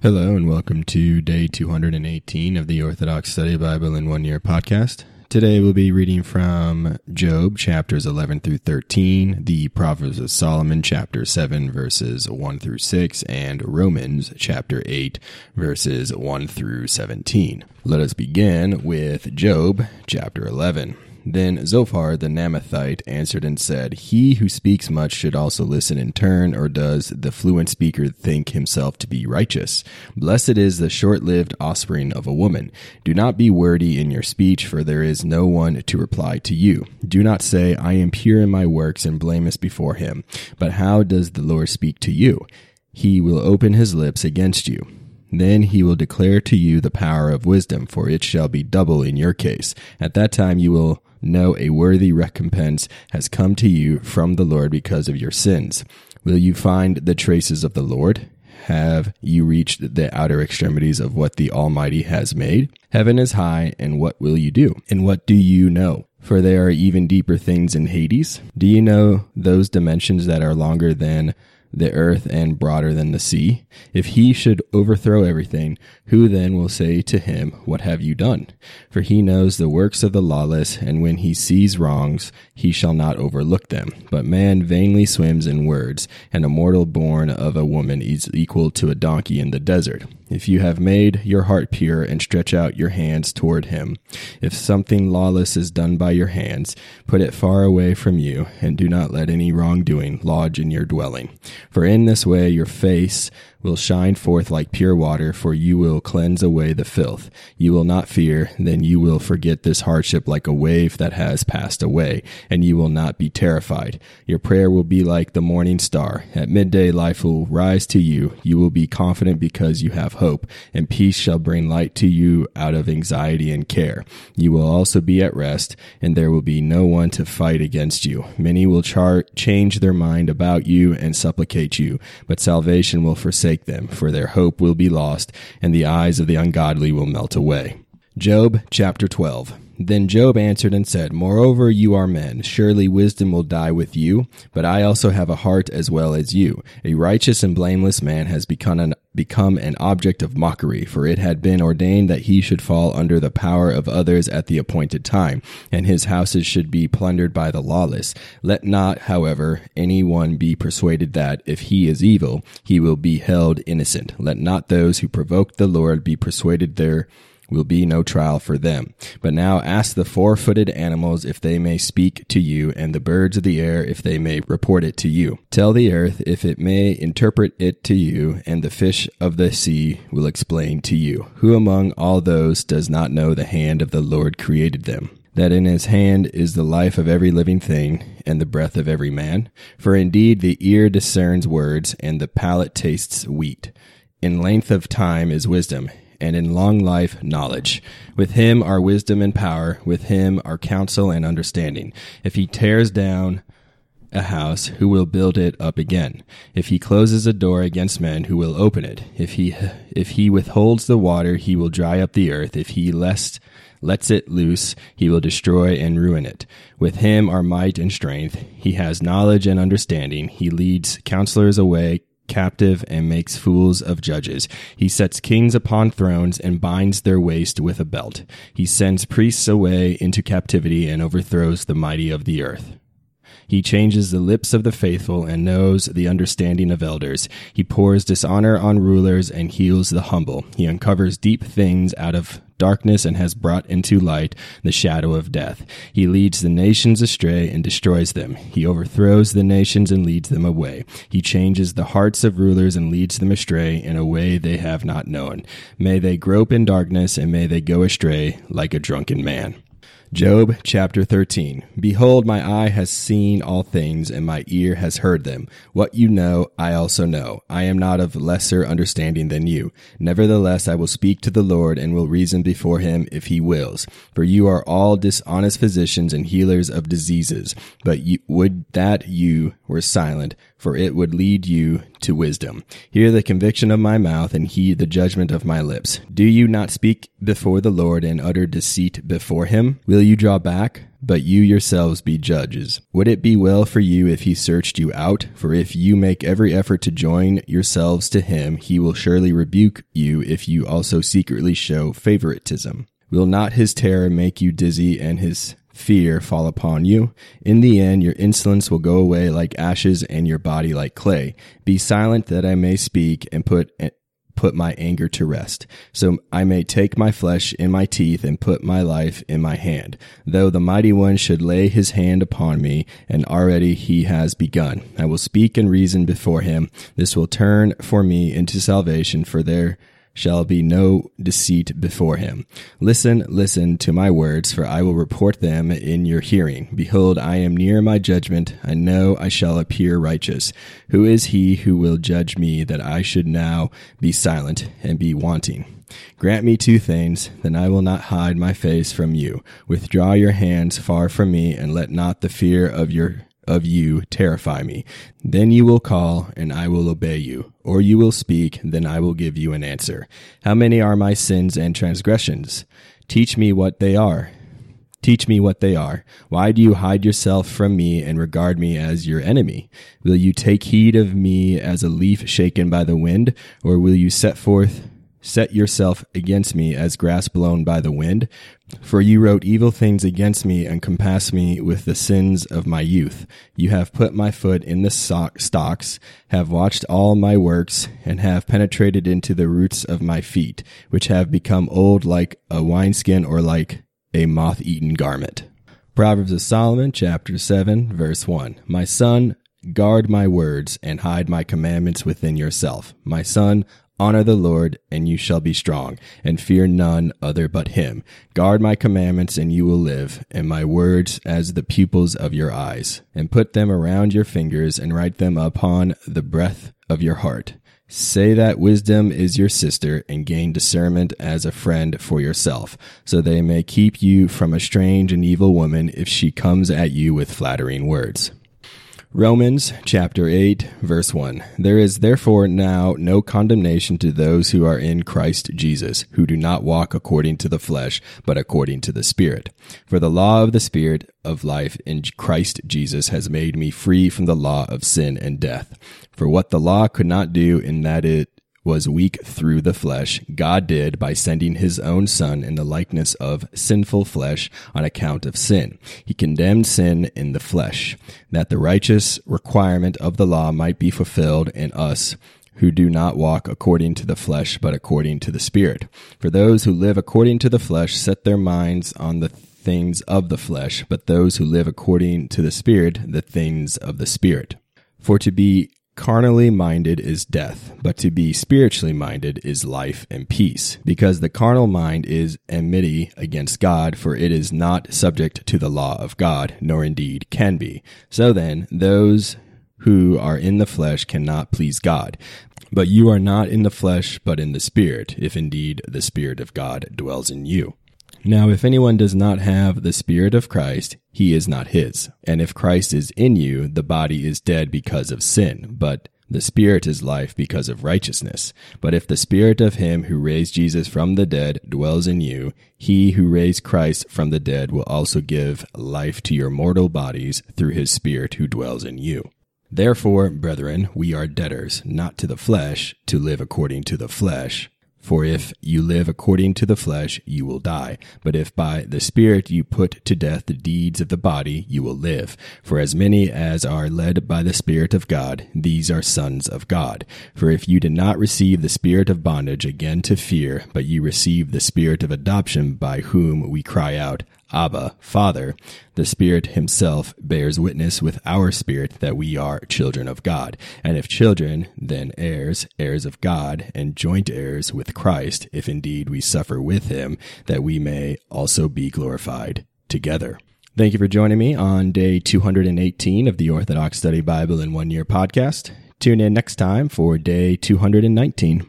Hello and welcome to day 218 of the Orthodox Study Bible in One Year podcast. Today we'll be reading from Job chapters 11 through 13, the Proverbs of Solomon chapter 7 verses 1 through 6, and Romans chapter 8 verses 1 through 17. Let us begin with Job chapter 11. Then Zophar the Naamathite answered and said, He who speaks much should also listen in turn, or does the fluent speaker think himself to be righteous? Blessed is the short lived offspring of a woman. Do not be wordy in your speech, for there is no one to reply to you. Do not say, I am pure in my works and blameless before him. But how does the Lord speak to you? He will open his lips against you. Then he will declare to you the power of wisdom, for it shall be double in your case. At that time you will know a worthy recompense has come to you from the Lord because of your sins. Will you find the traces of the Lord? Have you reached the outer extremities of what the Almighty has made? Heaven is high, and what will you do? And what do you know? For there are even deeper things in Hades. Do you know those dimensions that are longer than the earth and broader than the sea. If he should overthrow everything, who then will say to him, What have you done? For he knows the works of the lawless, and when he sees wrongs, he shall not overlook them. But man vainly swims in words, and a mortal born of a woman is equal to a donkey in the desert. If you have made your heart pure and stretch out your hands toward him, if something lawless is done by your hands, put it far away from you, and do not let any wrongdoing lodge in your dwelling. For in this way your face will shine forth like pure water, for you will cleanse away the filth. You will not fear, then you will forget this hardship like a wave that has passed away, and you will not be terrified. Your prayer will be like the morning star. At midday life will rise to you. You will be confident because you have hope, and peace shall bring light to you out of anxiety and care. You will also be at rest, and there will be no one to fight against you. Many will char- change their mind about you and supplicate you, but salvation will forsake forsake them, for their hope will be lost, and the eyes of the ungodly will melt away. Job chapter 12. Then Job answered and said, Moreover, you are men. Surely wisdom will die with you, but I also have a heart as well as you. A righteous and blameless man has become an, become an object of mockery, for it had been ordained that he should fall under the power of others at the appointed time, and his houses should be plundered by the lawless. Let not, however, any one be persuaded that, if he is evil, he will be held innocent. Let not those who provoke the Lord be persuaded there will be no trial for them. But now ask the four footed animals if they may speak to you, and the birds of the air if they may report it to you. Tell the earth if it may interpret it to you, and the fish of the sea will explain to you. Who among all those does not know the hand of the Lord created them? that in his hand is the life of every living thing, and the breath of every man. For indeed the ear discerns words, and the palate tastes wheat. In length of time is wisdom, and in long life knowledge. With him are wisdom and power, with him are counsel and understanding. If he tears down a house, who will build it up again? If he closes a door against men, who will open it? If he if he withholds the water, he will dry up the earth. If he lest lets it loose, he will destroy and ruin it. With him are might and strength. He has knowledge and understanding. He leads counselors away captive and makes fools of judges. He sets kings upon thrones and binds their waist with a belt. He sends priests away into captivity and overthrows the mighty of the earth. He changes the lips of the faithful and knows the understanding of elders. He pours dishonor on rulers and heals the humble. He uncovers deep things out of darkness and has brought into light the shadow of death. He leads the nations astray and destroys them. He overthrows the nations and leads them away. He changes the hearts of rulers and leads them astray in a way they have not known. May they grope in darkness and may they go astray like a drunken man. Job chapter 13. Behold, my eye has seen all things, and my ear has heard them. What you know, I also know. I am not of lesser understanding than you. Nevertheless, I will speak to the Lord, and will reason before him if he wills. For you are all dishonest physicians and healers of diseases. But you, would that you were silent, for it would lead you to wisdom. Hear the conviction of my mouth, and heed the judgment of my lips. Do you not speak before the Lord, and utter deceit before him? Will you draw back? but you yourselves be judges. Would it be well for you if he searched you out? For if you make every effort to join yourselves to him, he will surely rebuke you if you also secretly show favoritism. Will not his terror make you dizzy and his fear fall upon you? In the end, your insolence will go away like ashes and your body like clay. Be silent that I may speak and put put my anger to rest. So I may take my flesh in my teeth and put my life in my hand. Though the mighty one should lay his hand upon me, and already he has begun. I will speak and reason before him. This will turn for me into salvation, for there shall be no deceit before him. Listen, listen to my words, for I will report them in your hearing. Behold, I am near my judgment. I know I shall appear righteous. Who is he who will judge me that I should now be silent and be wanting? Grant me two things, then I will not hide my face from you. Withdraw your hands far from me, and let not the fear of your of you terrify me. Then you will call, and I will obey you. Or you will speak, then I will give you an answer. How many are my sins and transgressions? Teach me what they are. Teach me what they are. Why do you hide yourself from me and regard me as your enemy? Will you take heed of me as a leaf shaken by the wind, or will you set forth set yourself against me as grass blown by the wind? For you wrote evil things against me and compassed me with the sins of my youth. You have put my foot in the stocks, have watched all my works, and have penetrated into the roots of my feet, which have become old like a wineskin or like a moth eaten garment. Proverbs of Solomon, chapter 7, verse 1. My son, guard my words and hide my commandments within yourself. My son, Honor the Lord, and you shall be strong, and fear none other but him. Guard my commandments, and you will live, and my words as the pupils of your eyes. And put them around your fingers, and write them upon the breath of your heart. Say that wisdom is your sister, and gain discernment as a friend for yourself, so they may keep you from a strange and evil woman if she comes at you with flattering words. Romans chapter 8 verse 1. There is therefore now no condemnation to those who are in Christ Jesus, who do not walk according to the flesh, but according to the Spirit. For the law of the Spirit of life in Christ Jesus has made me free from the law of sin and death. For what the law could not do in that it was weak through the flesh, God did by sending his own Son in the likeness of sinful flesh on account of sin. He condemned sin in the flesh, that the righteous requirement of the law might be fulfilled in us who do not walk according to the flesh, but according to the Spirit. For those who live according to the flesh set their minds on the things of the flesh, but those who live according to the Spirit, the things of the Spirit. For to be carnally minded is death, but to be spiritually minded is life and peace. Because the carnal mind is enmity against God, for it is not subject to the law of God, nor indeed can be. So then, those who are in the flesh cannot please God. But you are not in the flesh, but in the Spirit, if indeed the Spirit of God dwells in you. Now, if anyone does not have the Spirit of Christ, he is not his. And if Christ is in you, the body is dead because of sin, but the Spirit is life because of righteousness. But if the Spirit of him who raised Jesus from the dead dwells in you, he who raised Christ from the dead will also give life to your mortal bodies through his Spirit who dwells in you. Therefore, brethren, we are debtors, not to the flesh, to live according to the flesh. For if you live according to the flesh, you will die. But if by the Spirit you put to death the deeds of the body, you will live. For as many as are led by the Spirit of God, these are sons of God. For if you did not receive the spirit of bondage again to fear, but you received the spirit of adoption by whom we cry out, Abba, Father, the Spirit Himself bears witness with our spirit that we are children of God. And if children, then heirs, heirs of God, and joint heirs with Christ, if indeed we suffer with Him, that we may also be glorified together. Thank you for joining me on day 218 of the Orthodox Study Bible in One Year podcast. Tune in next time for day 219.